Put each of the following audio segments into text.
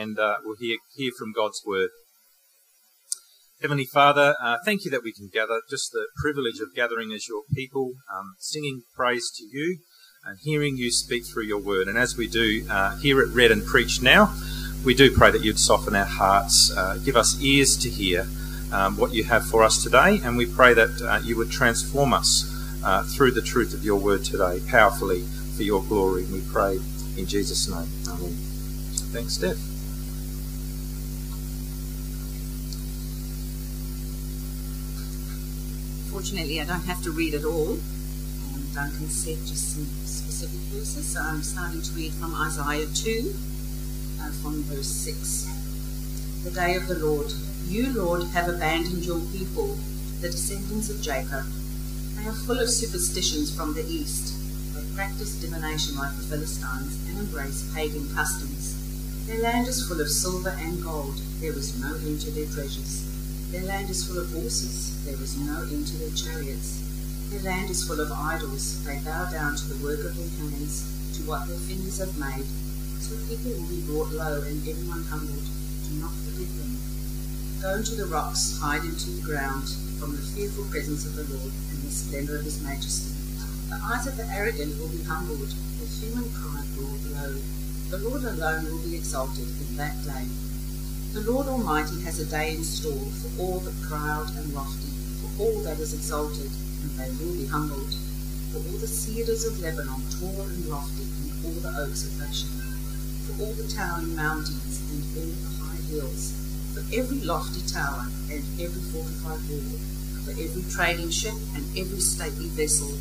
and uh, we'll hear, hear from God's word. Heavenly Father, uh, thank you that we can gather, just the privilege of gathering as your people, um, singing praise to you and hearing you speak through your word. And as we do uh, hear it read and preached now, we do pray that you'd soften our hearts, uh, give us ears to hear um, what you have for us today, and we pray that uh, you would transform us uh, through the truth of your word today, powerfully for your glory. And we pray in Jesus' name. Amen. Thanks, Steph. Fortunately, I don't have to read it all. Um, Duncan said just some specific verses. So I'm starting to read from Isaiah 2, uh, from verse 6. The day of the Lord. You, Lord, have abandoned your people, the descendants of Jacob. They are full of superstitions from the east. They practice divination like the Philistines and embrace pagan customs. Their land is full of silver and gold. There is no end to their treasures. Their land is full of horses. There is no end to their chariots. Their land is full of idols. They bow down to the work of their hands, to what their fingers have made. So people will be brought low and everyone humbled. Do not forget them. Go into the rocks, hide into the ground, from the fearful presence of the Lord and the splendor of his majesty. The eyes of the arrogant will be humbled, the human pride brought low. The Lord alone will be exalted in that day. The Lord Almighty has a day in store for all the proud and lofty, for all that is exalted, and they will be humbled, for all the cedars of Lebanon tall and lofty, and all the oaks of Bashan, for all the towering mountains and all the high hills, for every lofty tower and every fortified wall, for every trading ship and every stately vessel.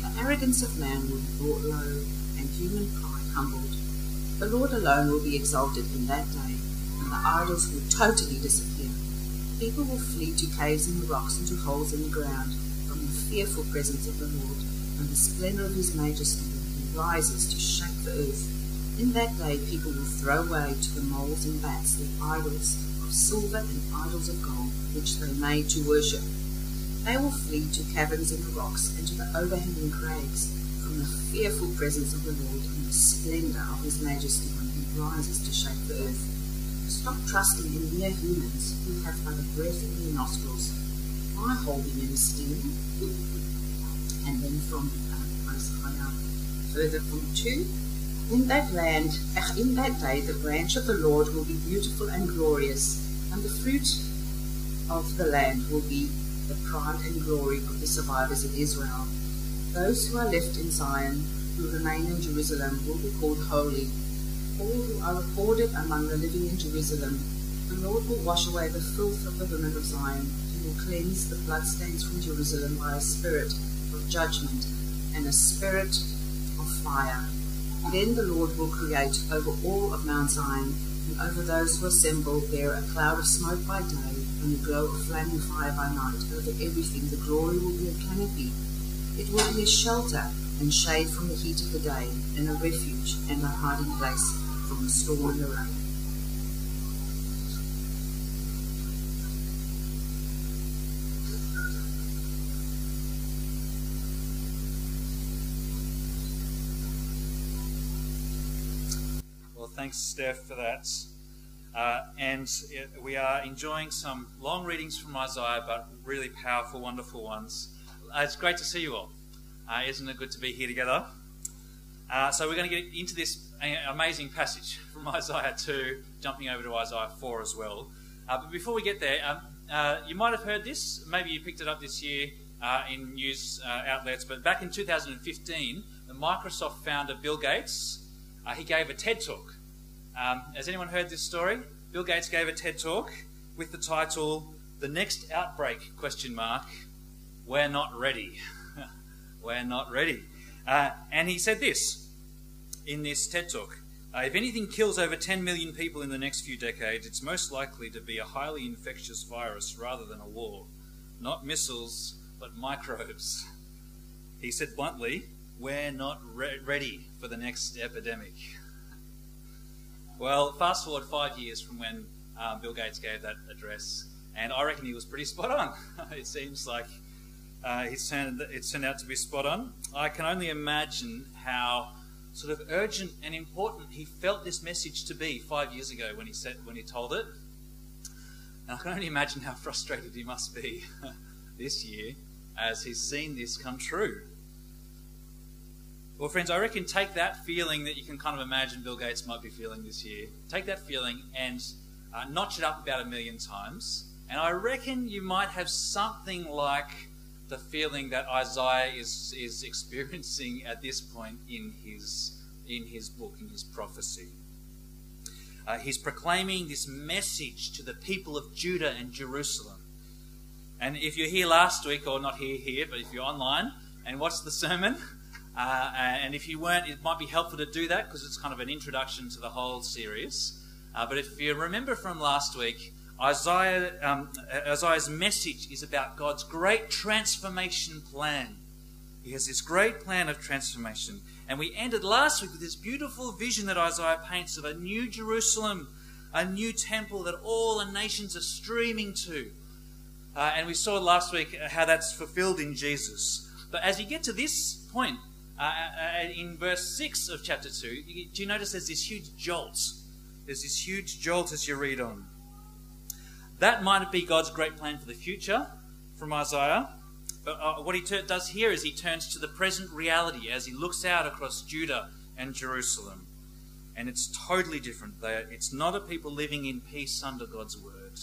The arrogance of man will be brought low, and human pride humbled. The Lord alone will be exalted in that day the idols will totally disappear. People will flee to caves in the rocks and to holes in the ground from the fearful presence of the Lord and the splendor of his majesty when he rises to shake the earth. In that day people will throw away to the moles and bats their idols of silver and idols of gold which they made to worship. They will flee to caverns in the rocks and to the overhanging crags from the fearful presence of the Lord and the splendor of his majesty when he rises to shake the earth. Stop trusting in mere humans who have but a breath in their nostrils. I hold them in esteem. And then from uh, further from 2, in that land, in that day, the branch of the Lord will be beautiful and glorious, and the fruit of the land will be the pride and glory of the survivors of Israel. Those who are left in Zion, who remain in Jerusalem, will be called holy all who are recorded among the living in Jerusalem. The Lord will wash away the filth of the women of Zion. He will cleanse the bloodstains from Jerusalem by a spirit of judgment and a spirit of fire. Then the Lord will create over all of Mount Zion and over those who assemble there a cloud of smoke by day and a glow of flaming fire by night. Over everything the glory will be a canopy. It will be a shelter and shade from the heat of the day, and a refuge and a hiding place from the storm and the rain. Well, thanks, Steph, for that. Uh, and it, we are enjoying some long readings from Isaiah, but really powerful, wonderful ones. Uh, it's great to see you all. Uh, isn't it good to be here together? Uh, so we're going to get into this amazing passage from Isaiah 2, jumping over to Isaiah 4 as well. Uh, but before we get there, um, uh, you might have heard this. Maybe you picked it up this year uh, in news uh, outlets. But back in 2015, the Microsoft founder Bill Gates he gave a TED talk. Um, has anyone heard this story? Bill Gates gave a TED talk with the title "The Next Outbreak?" Question mark. We're not ready. We're not ready. Uh, and he said this in this TED talk uh, If anything kills over 10 million people in the next few decades, it's most likely to be a highly infectious virus rather than a war. Not missiles, but microbes. He said bluntly, We're not re- ready for the next epidemic. well, fast forward five years from when um, Bill Gates gave that address, and I reckon he was pretty spot on. it seems like uh, it's, turned, turned out to be spot on. I can only imagine how sort of urgent and important he felt this message to be five years ago when he said when he told it. And I can only imagine how frustrated he must be this year as he's seen this come true. Well, friends, I reckon take that feeling that you can kind of imagine Bill Gates might be feeling this year. Take that feeling and uh, notch it up about a million times. And I reckon you might have something like the feeling that Isaiah is, is experiencing at this point in his, in his book, in his prophecy. Uh, he's proclaiming this message to the people of Judah and Jerusalem. And if you're here last week, or not here, here, but if you're online and watched the sermon, uh, and if you weren't, it might be helpful to do that because it's kind of an introduction to the whole series. Uh, but if you remember from last week, Isaiah, um, Isaiah's message is about God's great transformation plan. He has this great plan of transformation. And we ended last week with this beautiful vision that Isaiah paints of a new Jerusalem, a new temple that all the nations are streaming to. Uh, and we saw last week how that's fulfilled in Jesus. But as you get to this point, uh, uh, in verse 6 of chapter 2, do you notice there's this huge jolt? There's this huge jolt as you read on. That might be God's great plan for the future from Isaiah. But uh, what he ter- does here is he turns to the present reality as he looks out across Judah and Jerusalem. And it's totally different. They, it's not a people living in peace under God's word,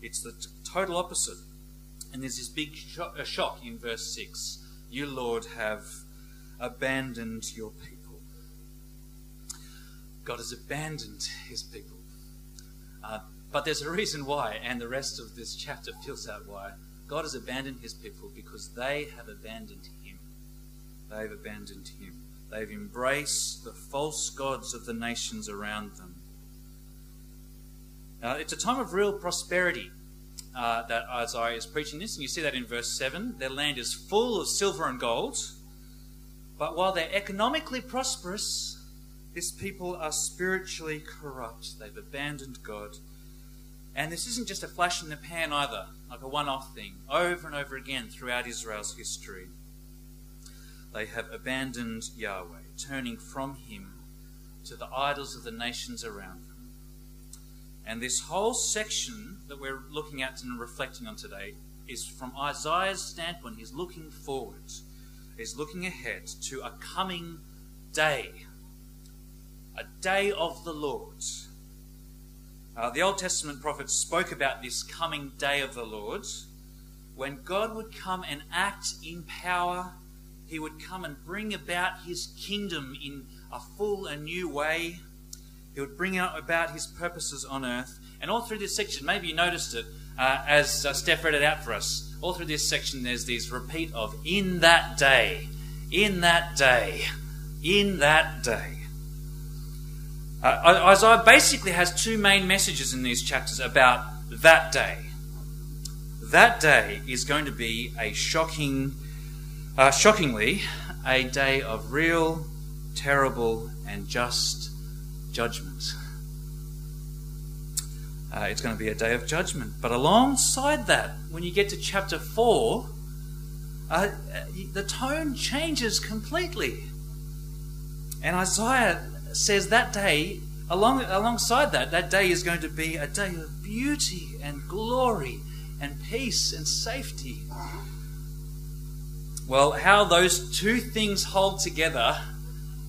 it's the t- total opposite. And there's this big sh- shock in verse 6. You, Lord, have abandoned your people. God has abandoned his people. Uh, but there's a reason why, and the rest of this chapter fills out why. God has abandoned his people because they have abandoned him. They've abandoned him. They've embraced the false gods of the nations around them. Uh, it's a time of real prosperity uh, that Isaiah is preaching this, and you see that in verse 7. Their land is full of silver and gold but while they're economically prosperous, this people are spiritually corrupt. They've abandoned God. And this isn't just a flash in the pan either, like a one off thing, over and over again throughout Israel's history. They have abandoned Yahweh, turning from Him to the idols of the nations around them. And this whole section that we're looking at and reflecting on today is from Isaiah's standpoint. He's looking forward is looking ahead to a coming day, a day of the Lord. Uh, the Old Testament prophets spoke about this coming day of the Lord when God would come and act in power. He would come and bring about his kingdom in a full and new way. He would bring about his purposes on earth. And all through this section, maybe you noticed it uh, as uh, Steph read it out for us all through this section, there's these repeat of in that day, in that day, in that day. Uh, Isaiah basically has two main messages in these chapters about that day. That day is going to be a shocking, uh, shockingly, a day of real, terrible, and just judgment. Uh, it's going to be a day of judgment. But alongside that, when you get to chapter 4, uh, the tone changes completely. And Isaiah says that day, along, alongside that, that day is going to be a day of beauty and glory and peace and safety. Well, how those two things hold together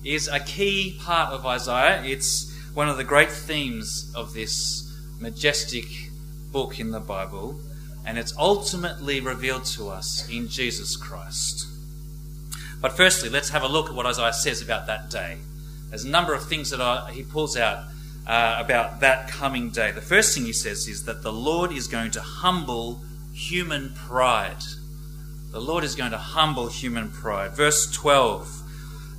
is a key part of Isaiah. It's one of the great themes of this majestic book in the Bible, and it's ultimately revealed to us in Jesus Christ. But firstly, let's have a look at what Isaiah says about that day. There's a number of things that are, he pulls out uh, about that coming day. The first thing he says is that the Lord is going to humble human pride. The Lord is going to humble human pride. Verse 12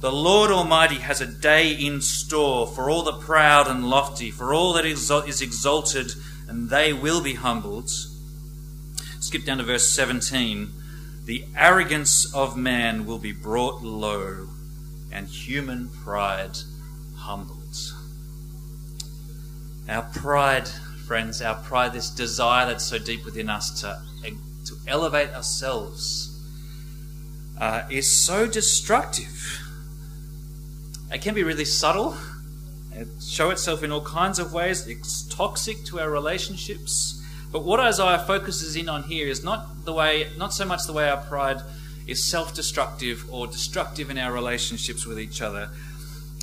the Lord Almighty has a day in store for all the proud and lofty, for all that is exalted, and they will be humbled. Skip down to verse 17. The arrogance of man will be brought low, and human pride humbled. Our pride, friends, our pride, this desire that's so deep within us to, to elevate ourselves, uh, is so destructive it can be really subtle. It show itself in all kinds of ways. It's toxic to our relationships. But what Isaiah focuses in on here is not the way, not so much the way our pride is self-destructive or destructive in our relationships with each other.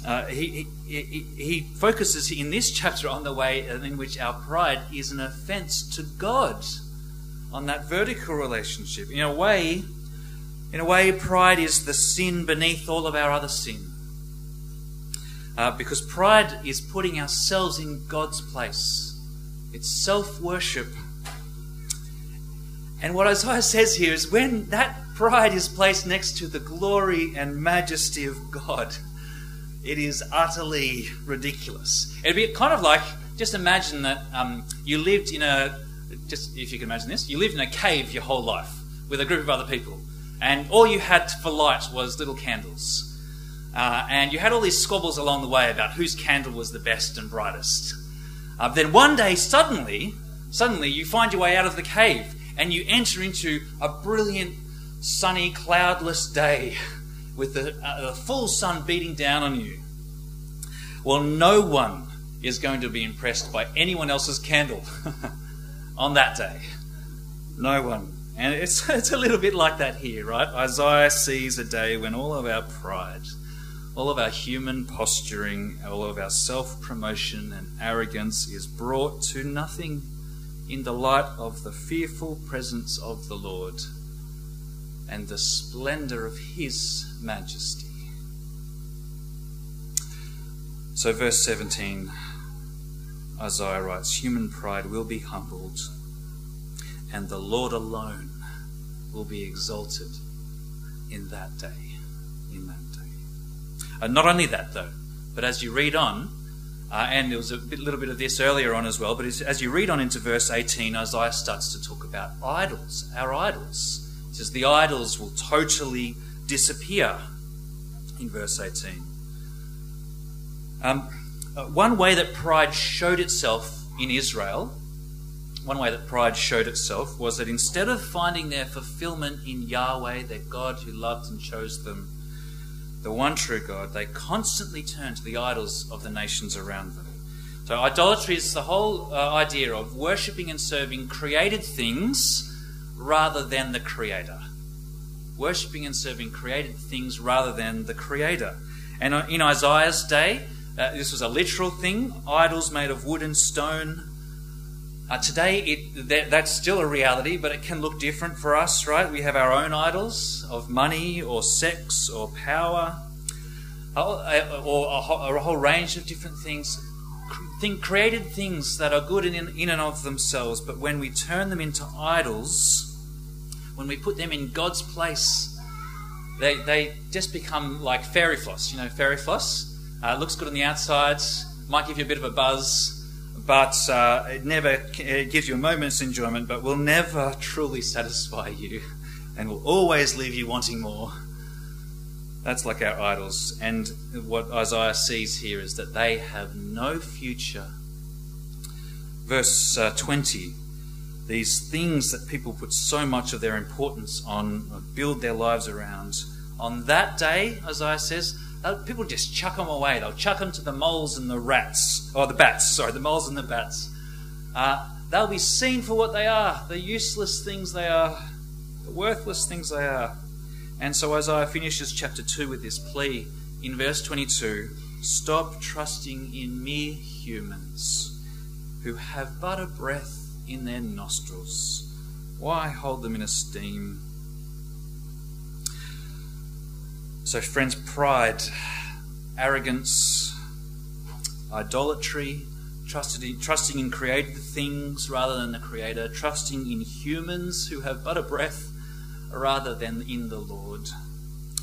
Uh, he, he, he focuses in this chapter on the way in which our pride is an offense to God, on that vertical relationship. In a way, in a way, pride is the sin beneath all of our other sin. Uh, because pride is putting ourselves in God's place. It's self worship. And what Isaiah says here is when that pride is placed next to the glory and majesty of God, it is utterly ridiculous. It'd be kind of like just imagine that um, you lived in a, just if you can imagine this, you lived in a cave your whole life with a group of other people, and all you had for light was little candles. Uh, and you had all these squabbles along the way about whose candle was the best and brightest. Uh, then one day, suddenly, suddenly you find your way out of the cave and you enter into a brilliant, sunny, cloudless day with the, uh, the full sun beating down on you. Well, no one is going to be impressed by anyone else's candle on that day. No one. And it's, it's a little bit like that here, right? Isaiah sees a day when all of our pride, all of our human posturing, all of our self promotion and arrogance is brought to nothing in the light of the fearful presence of the Lord and the splendor of His majesty. So, verse 17, Isaiah writes Human pride will be humbled, and the Lord alone will be exalted in that day. In that day. And not only that, though, but as you read on, uh, and there was a bit, little bit of this earlier on as well, but as you read on into verse 18, Isaiah starts to talk about idols, our idols. Says the idols will totally disappear in verse 18. Um, uh, one way that pride showed itself in Israel, one way that pride showed itself was that instead of finding their fulfillment in Yahweh, their God who loved and chose them, the one true God, they constantly turned to the idols of the nations around them. So, idolatry is the whole uh, idea of worshipping and serving created things rather than the Creator worshipping and serving created things rather than the Creator. And in Isaiah's day, uh, this was a literal thing idols made of wood and stone. Uh, today, it, that, that's still a reality, but it can look different for us, right? We have our own idols of money or sex or power uh, or a, a whole range of different things. Think created things that are good in, in and of themselves, but when we turn them into idols, when we put them in God's place, they, they just become like fairy floss. You know, fairy floss uh, looks good on the outside, might give you a bit of a buzz, but uh, it never it gives you a moment's enjoyment, but will never truly satisfy you and will always leave you wanting more. That's like our idols. And what Isaiah sees here is that they have no future. Verse uh, 20 these things that people put so much of their importance on, build their lives around. On that day, Isaiah says, people just chuck them away. They'll chuck them to the moles and the rats, or the bats, sorry, the moles and the bats. Uh, they'll be seen for what they are the useless things they are, the worthless things they are. And so Isaiah finishes chapter 2 with this plea in verse 22 Stop trusting in mere humans who have but a breath in their nostrils. Why hold them in esteem? So, friends, pride, arrogance, idolatry, in, trusting in created things rather than the Creator, trusting in humans who have but a breath rather than in the Lord.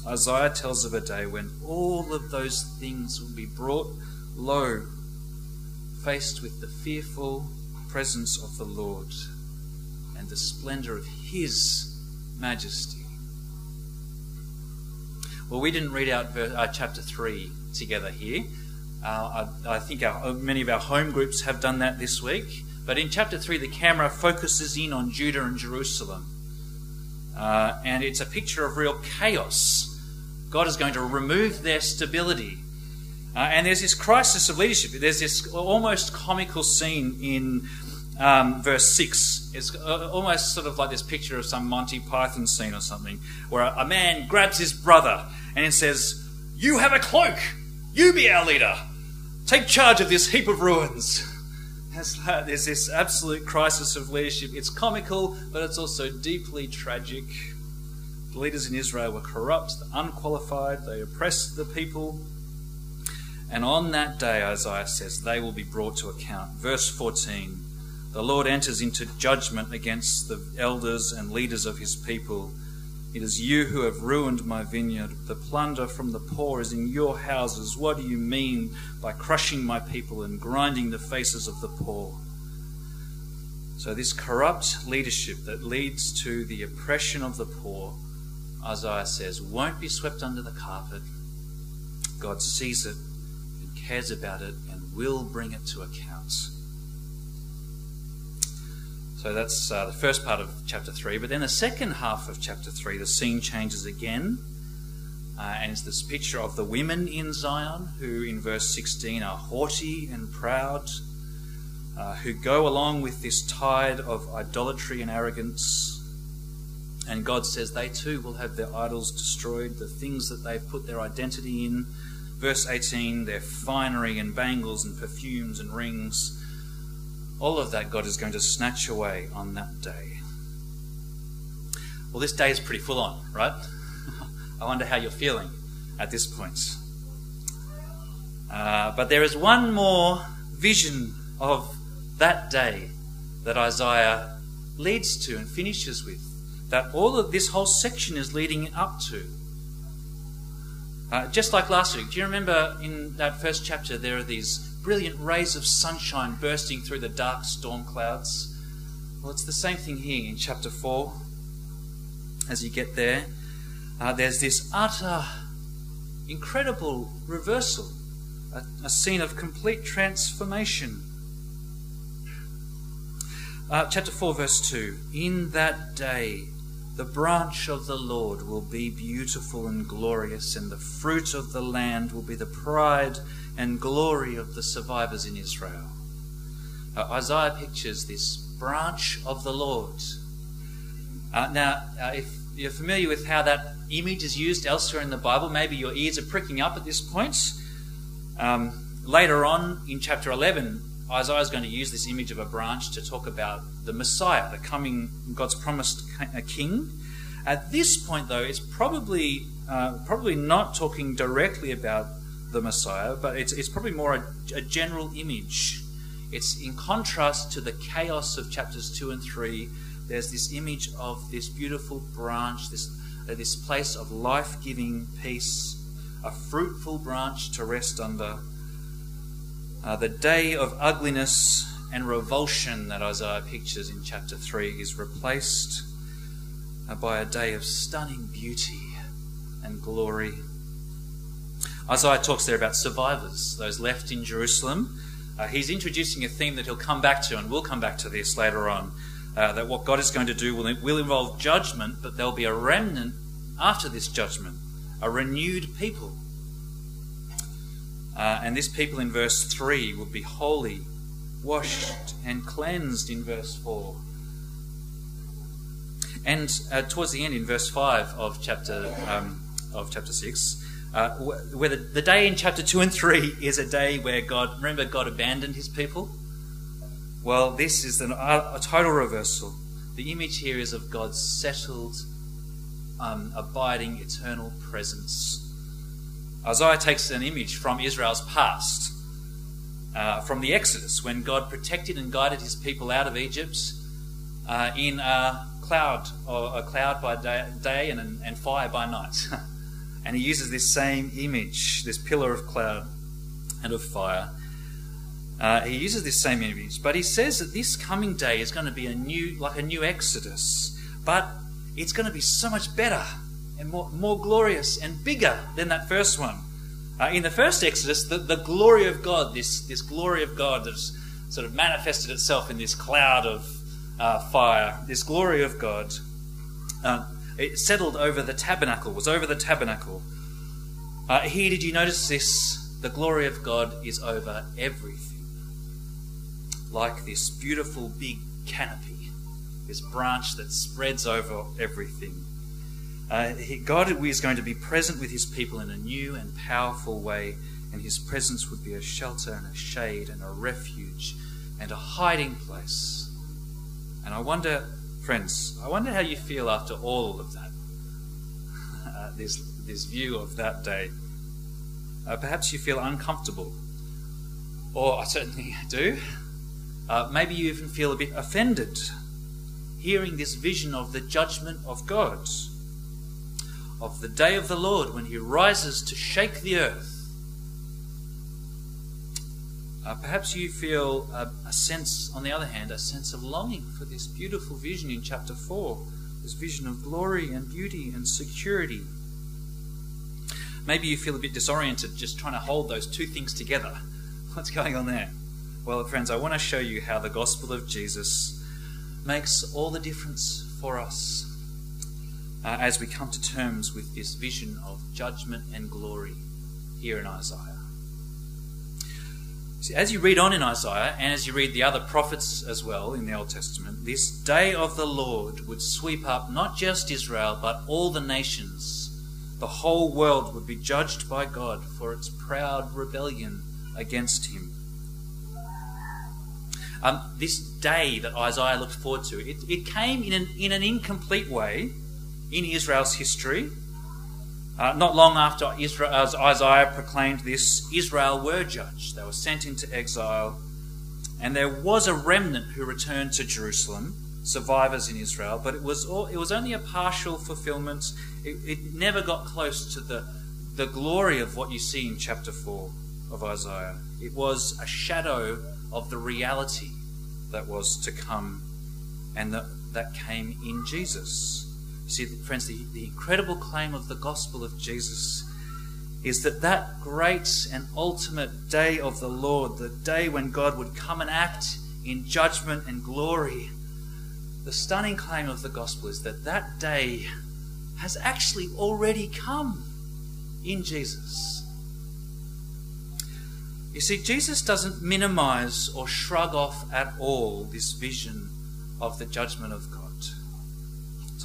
Isaiah tells of a day when all of those things will be brought low, faced with the fearful presence of the Lord and the splendor of His majesty. Well, we didn't read out uh, chapter 3 together here. Uh, I, I, think our, many of our home groups have done that this week. But in chapter 3, the camera focuses in on Judah and Jerusalem. Uh, and it's a picture of real chaos. God is going to remove their stability. Uh, and there's this crisis of leadership. There's this almost comical scene in um, verse 6. It's uh, almost sort of like this picture of some Monty Python scene or something, where a, a man grabs his brother and says, You have a cloak! You be our leader! Take charge of this heap of ruins! There's this absolute crisis of leadership. It's comical, but it's also deeply tragic. The leaders in Israel were corrupt, unqualified, they oppressed the people. And on that day, Isaiah says, they will be brought to account. Verse 14 The Lord enters into judgment against the elders and leaders of his people. It is you who have ruined my vineyard. The plunder from the poor is in your houses. What do you mean by crushing my people and grinding the faces of the poor? So, this corrupt leadership that leads to the oppression of the poor, Isaiah says, won't be swept under the carpet. God sees it cares about it and will bring it to account. So that's uh, the first part of chapter 3. But then the second half of chapter 3, the scene changes again. Uh, and it's this picture of the women in Zion who, in verse 16, are haughty and proud, uh, who go along with this tide of idolatry and arrogance. And God says they too will have their idols destroyed, the things that they've put their identity in Verse 18, their finery and bangles and perfumes and rings, all of that God is going to snatch away on that day. Well, this day is pretty full on, right? I wonder how you're feeling at this point. Uh, but there is one more vision of that day that Isaiah leads to and finishes with, that all of this whole section is leading up to. Uh, just like last week, do you remember in that first chapter there are these brilliant rays of sunshine bursting through the dark storm clouds? Well, it's the same thing here in chapter 4. As you get there, uh, there's this utter, incredible reversal, a, a scene of complete transformation. Uh, chapter 4, verse 2 In that day, the branch of the Lord will be beautiful and glorious, and the fruit of the land will be the pride and glory of the survivors in Israel. Uh, Isaiah pictures this branch of the Lord. Uh, now, uh, if you're familiar with how that image is used elsewhere in the Bible, maybe your ears are pricking up at this point. Um, later on in chapter 11, Isaiah is going to use this image of a branch to talk about the Messiah, the coming God's promised king. At this point, though, it's probably uh, probably not talking directly about the Messiah, but it's, it's probably more a, a general image. It's in contrast to the chaos of chapters two and three. There's this image of this beautiful branch, this uh, this place of life-giving peace, a fruitful branch to rest under uh, the day of ugliness and revulsion that Isaiah pictures in chapter 3 is replaced uh, by a day of stunning beauty and glory. Isaiah talks there about survivors, those left in Jerusalem. Uh, he's introducing a theme that he'll come back to, and we'll come back to this later on. Uh, that what God is going to do will, will involve judgment, but there'll be a remnant after this judgment, a renewed people uh, and this people in verse 3 will be holy, washed, and cleansed in verse 4. And uh, towards the end, in verse 5 of chapter, um, of chapter 6, uh, where the, the day in chapter 2 and 3 is a day where God, remember, God abandoned his people? Well, this is an, a total reversal. The image here is of God's settled, um, abiding, eternal presence Isaiah takes an image from Israel's past, uh, from the Exodus, when God protected and guided his people out of Egypt uh, in a cloud, or a cloud by day, day and, and fire by night. and he uses this same image, this pillar of cloud and of fire. Uh, he uses this same image, but he says that this coming day is going to be a new, like a new Exodus, but it's going to be so much better and more, more glorious and bigger than that first one. Uh, in the first Exodus, the, the glory of God, this, this glory of God that's sort of manifested itself in this cloud of uh, fire, this glory of God, uh, it settled over the tabernacle, was over the tabernacle. Uh, here, did you notice this? the glory of God is over everything. Like this beautiful big canopy, this branch that spreads over everything. Uh, he, God is going to be present with his people in a new and powerful way, and his presence would be a shelter and a shade and a refuge and a hiding place. And I wonder, friends, I wonder how you feel after all of that. Uh, this, this view of that day. Uh, perhaps you feel uncomfortable, or I certainly do. Uh, maybe you even feel a bit offended hearing this vision of the judgment of God, of the day of the Lord when He rises to shake the earth. Uh, perhaps you feel a, a sense, on the other hand, a sense of longing for this beautiful vision in chapter 4, this vision of glory and beauty and security Maybe you feel a bit disoriented just trying to hold those two things together. What's going on there? Well, friends, I want to show you how the gospel of Jesus makes all the difference for us uh, as we come to terms with this vision of judgment and glory here in Isaiah. See, as you read on in Isaiah, and as you read the other prophets as well in the Old Testament, this day of the Lord would sweep up not just Israel, but all the nations the whole world would be judged by God for its proud rebellion against Him. Um, this day that Isaiah looked forward to, it, it came in an, in an incomplete way in Israel's history. Uh, not long after Israel, as Isaiah proclaimed this, Israel were judged. They were sent into exile, and there was a remnant who returned to Jerusalem survivors in Israel, but it was all, it was only a partial fulfillment. It, it never got close to the the glory of what you see in chapter four of Isaiah. It was a shadow of the reality that was to come, and that that came in Jesus. You see, friends, the, the incredible claim of the gospel of Jesus is that that great and ultimate day of the Lord, the day when God would come and act in judgment and glory, the stunning claim of the gospel is that that day has actually already come in Jesus. You see, Jesus doesn't minimize or shrug off at all this vision of the judgment of God.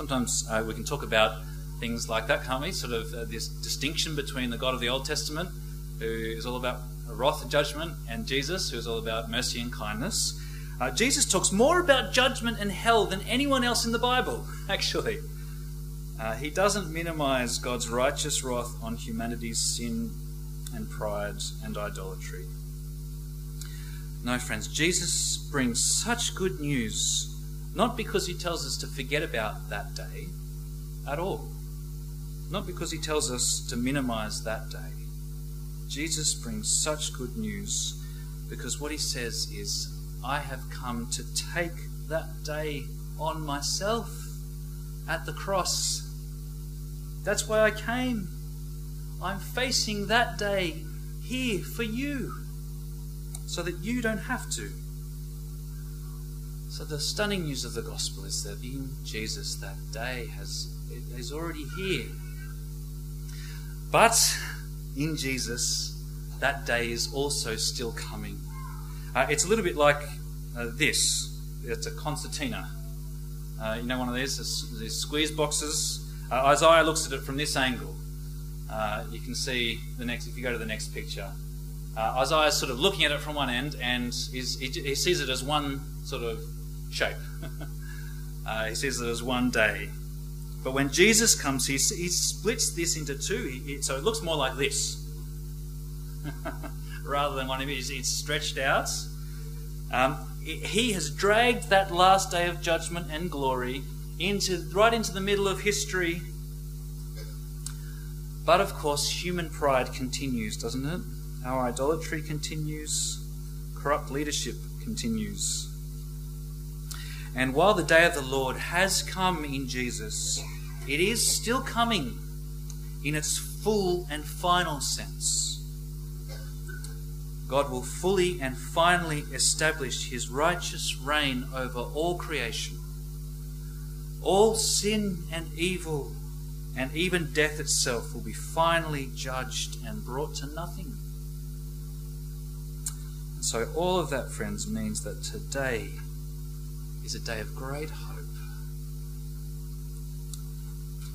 Sometimes uh, we can talk about things like that, can't we? Sort of uh, this distinction between the God of the Old Testament, who is all about wrath and judgment, and Jesus, who is all about mercy and kindness. Uh, Jesus talks more about judgment and hell than anyone else in the Bible, actually. Uh, he doesn't minimize God's righteous wrath on humanity's sin and pride and idolatry. No, friends, Jesus brings such good news not because he tells us to forget about that day at all, not because he tells us to minimize that day. Jesus brings such good news because what he says is, I have come to take that day on myself at the cross. That's why I came. I'm facing that day here for you so that you don't have to. So the stunning news of the gospel is that in Jesus that day has is already here. But in Jesus that day is also still coming. Uh, it's a little bit like uh, this. It's a concertina. Uh, you know one of these, these squeeze boxes. Uh, Isaiah looks at it from this angle. Uh, you can see the next. If you go to the next picture, uh, Isaiah is sort of looking at it from one end, and he, he sees it as one sort of shape. he says as one day. But when Jesus comes, he, he splits this into two. He, he, so it looks more like this rather than one these. It's stretched out. Um, he has dragged that last day of judgment and glory into right into the middle of history. But of course, human pride continues, doesn't it? Our idolatry continues, corrupt leadership continues. And while the day of the Lord has come in Jesus, it is still coming in its full and final sense. God will fully and finally establish his righteous reign over all creation. All sin and evil and even death itself will be finally judged and brought to nothing. And So, all of that, friends, means that today is a day of great hope.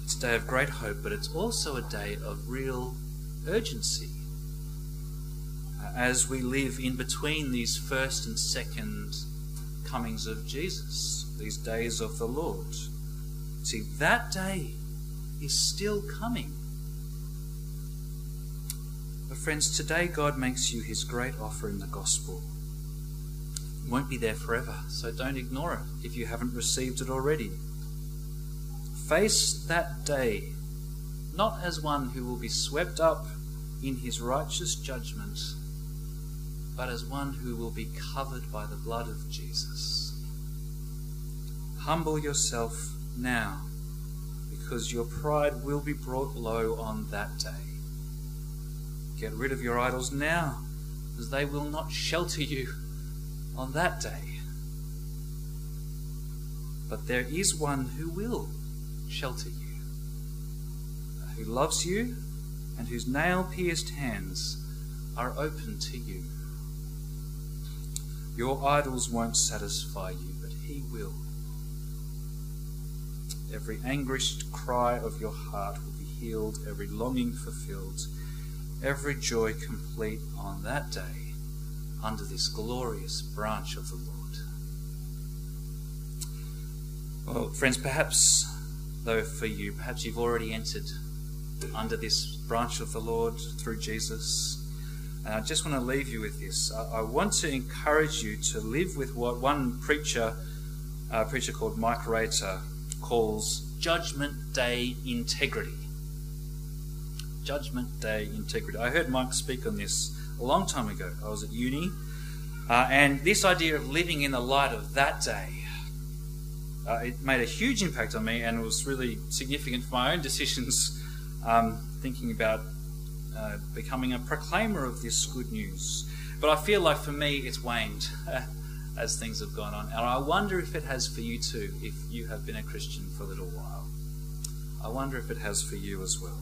It's a day of great hope, but it's also a day of real urgency. Uh, as we live in between these first and second comings of Jesus, these days of the Lord. See, that day is still coming. But, friends, today God makes you his great offer in the gospel. Won't be there forever, so don't ignore it if you haven't received it already. Face that day not as one who will be swept up in his righteous judgment, but as one who will be covered by the blood of Jesus. Humble yourself now, because your pride will be brought low on that day. Get rid of your idols now, as they will not shelter you on that day. But there is one who will shelter you, who loves you, and whose nail pierced hands are open to you. Your idols won't satisfy you, but He will. Every anguished cry of your heart will be healed, every longing fulfilled, every joy complete on that day under this glorious branch of the Lord. Well, friends, perhaps, though, for you, perhaps you've already entered under this branch of the Lord through Jesus. And I just want to leave you with this. I, want to encourage you to live with what one preacher, a preacher called Mike Raiter, calls Judgment Day integrity. Judgment Day integrity. I heard Mike speak on this a long time ago. I was at uni. Uh, and this idea of living in the light of that day, uh, it made a huge impact on me and was really significant for my own decisions, um, thinking about uh, becoming a proclaimer of this good news. But I feel like for me it's waned as things have gone on. And I wonder if it has for you too, if you have been a Christian for a little while. I wonder if it has for you as well.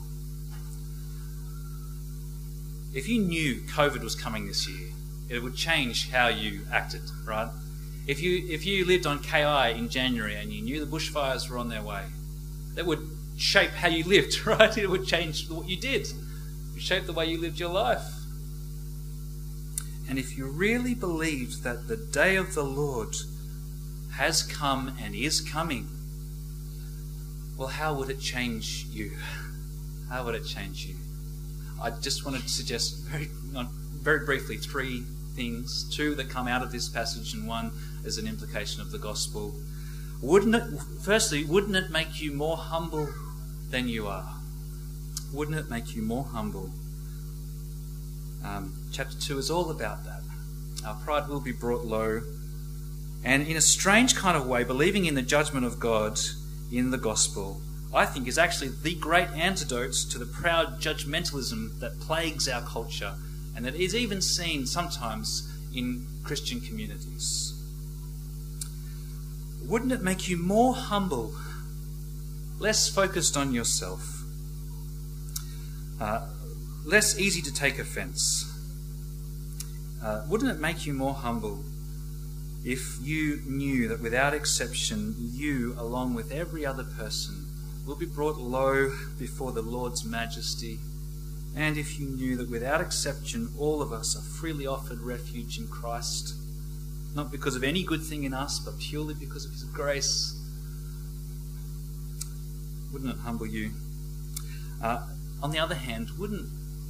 If you knew COVID was coming this year, it would change how you acted, right? If you if you lived on KI in January and you knew the bushfires were on their way, that would shape how you lived, right? It would change what you did. It the way you lived your life. And if you really believed that the day of the Lord has come and is coming, well, how would it change you? How would it change you? I just want to suggest very, very briefly three things two that come out of this passage, and one as an implication of the gospel. Wouldn't it, firstly, wouldn't it make you more humble than you are? Wouldn't it make you more humble? Um, chapter 2 is all about that. Our pride will be brought low. And in a strange kind of way, believing in the judgment of God in the gospel, I think, is actually the great antidote to the proud judgmentalism that plagues our culture and that is even seen sometimes in Christian communities. Wouldn't it make you more humble, less focused on yourself, uh, less easy to take offense? Uh, wouldn't it make you more humble if you knew that without exception, you, along with every other person, will be brought low before the Lord's majesty? And if you knew that without exception, all of us are freely offered refuge in Christ, not because of any good thing in us, but purely because of His grace, wouldn't it humble you? Uh, on the other hand, wouldn't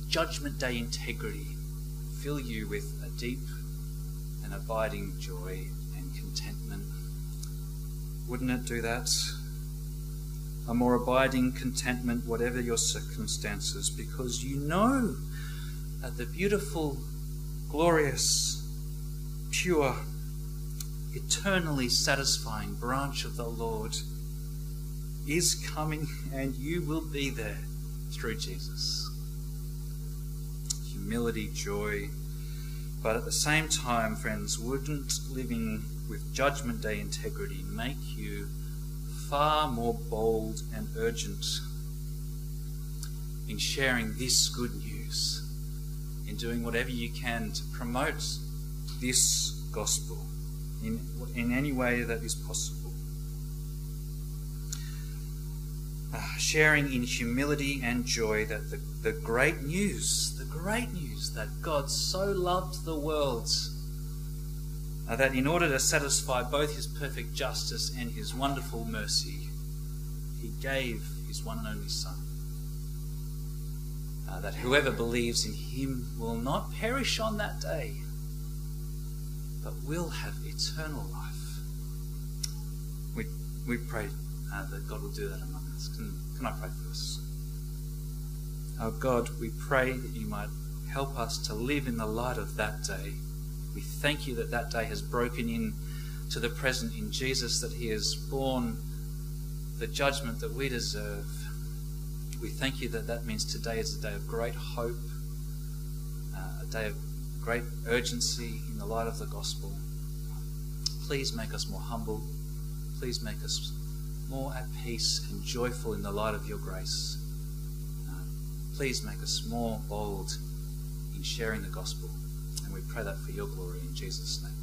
Judgment Day integrity fill you with a deep and abiding joy and contentment? Wouldn't it do that? A more abiding contentment, whatever your circumstances, because you know that the beautiful, glorious, pure, eternally satisfying branch of the Lord is coming and you will be there through Jesus. Humility, joy, but at the same time, friends, wouldn't living with Judgment Day integrity make you far more bold and urgent in sharing this good news, in doing whatever you can to promote this gospel in, in any way that is possible. Uh, sharing in humility and joy that the, the great news, the great news that God so loved the world that in order to satisfy both his perfect justice and his wonderful mercy, he gave his one and only Son. Uh, that whoever believes in him will not perish on that day, but will have eternal life. We, we pray uh, that God will do that among us. Can, can I pray for us? Our God, we pray that you might help us to live in the light of that day. We thank you that that day has broken in to the present in Jesus, that he has borne the judgment that we deserve. We thank you that that means today is a day of great hope, uh, a day of great urgency in the light of the gospel. Please make us more humble. Please make us more at peace and joyful in the light of your grace. Uh, please make us more bold in sharing the gospel. We pray that for your glory in Jesus' name.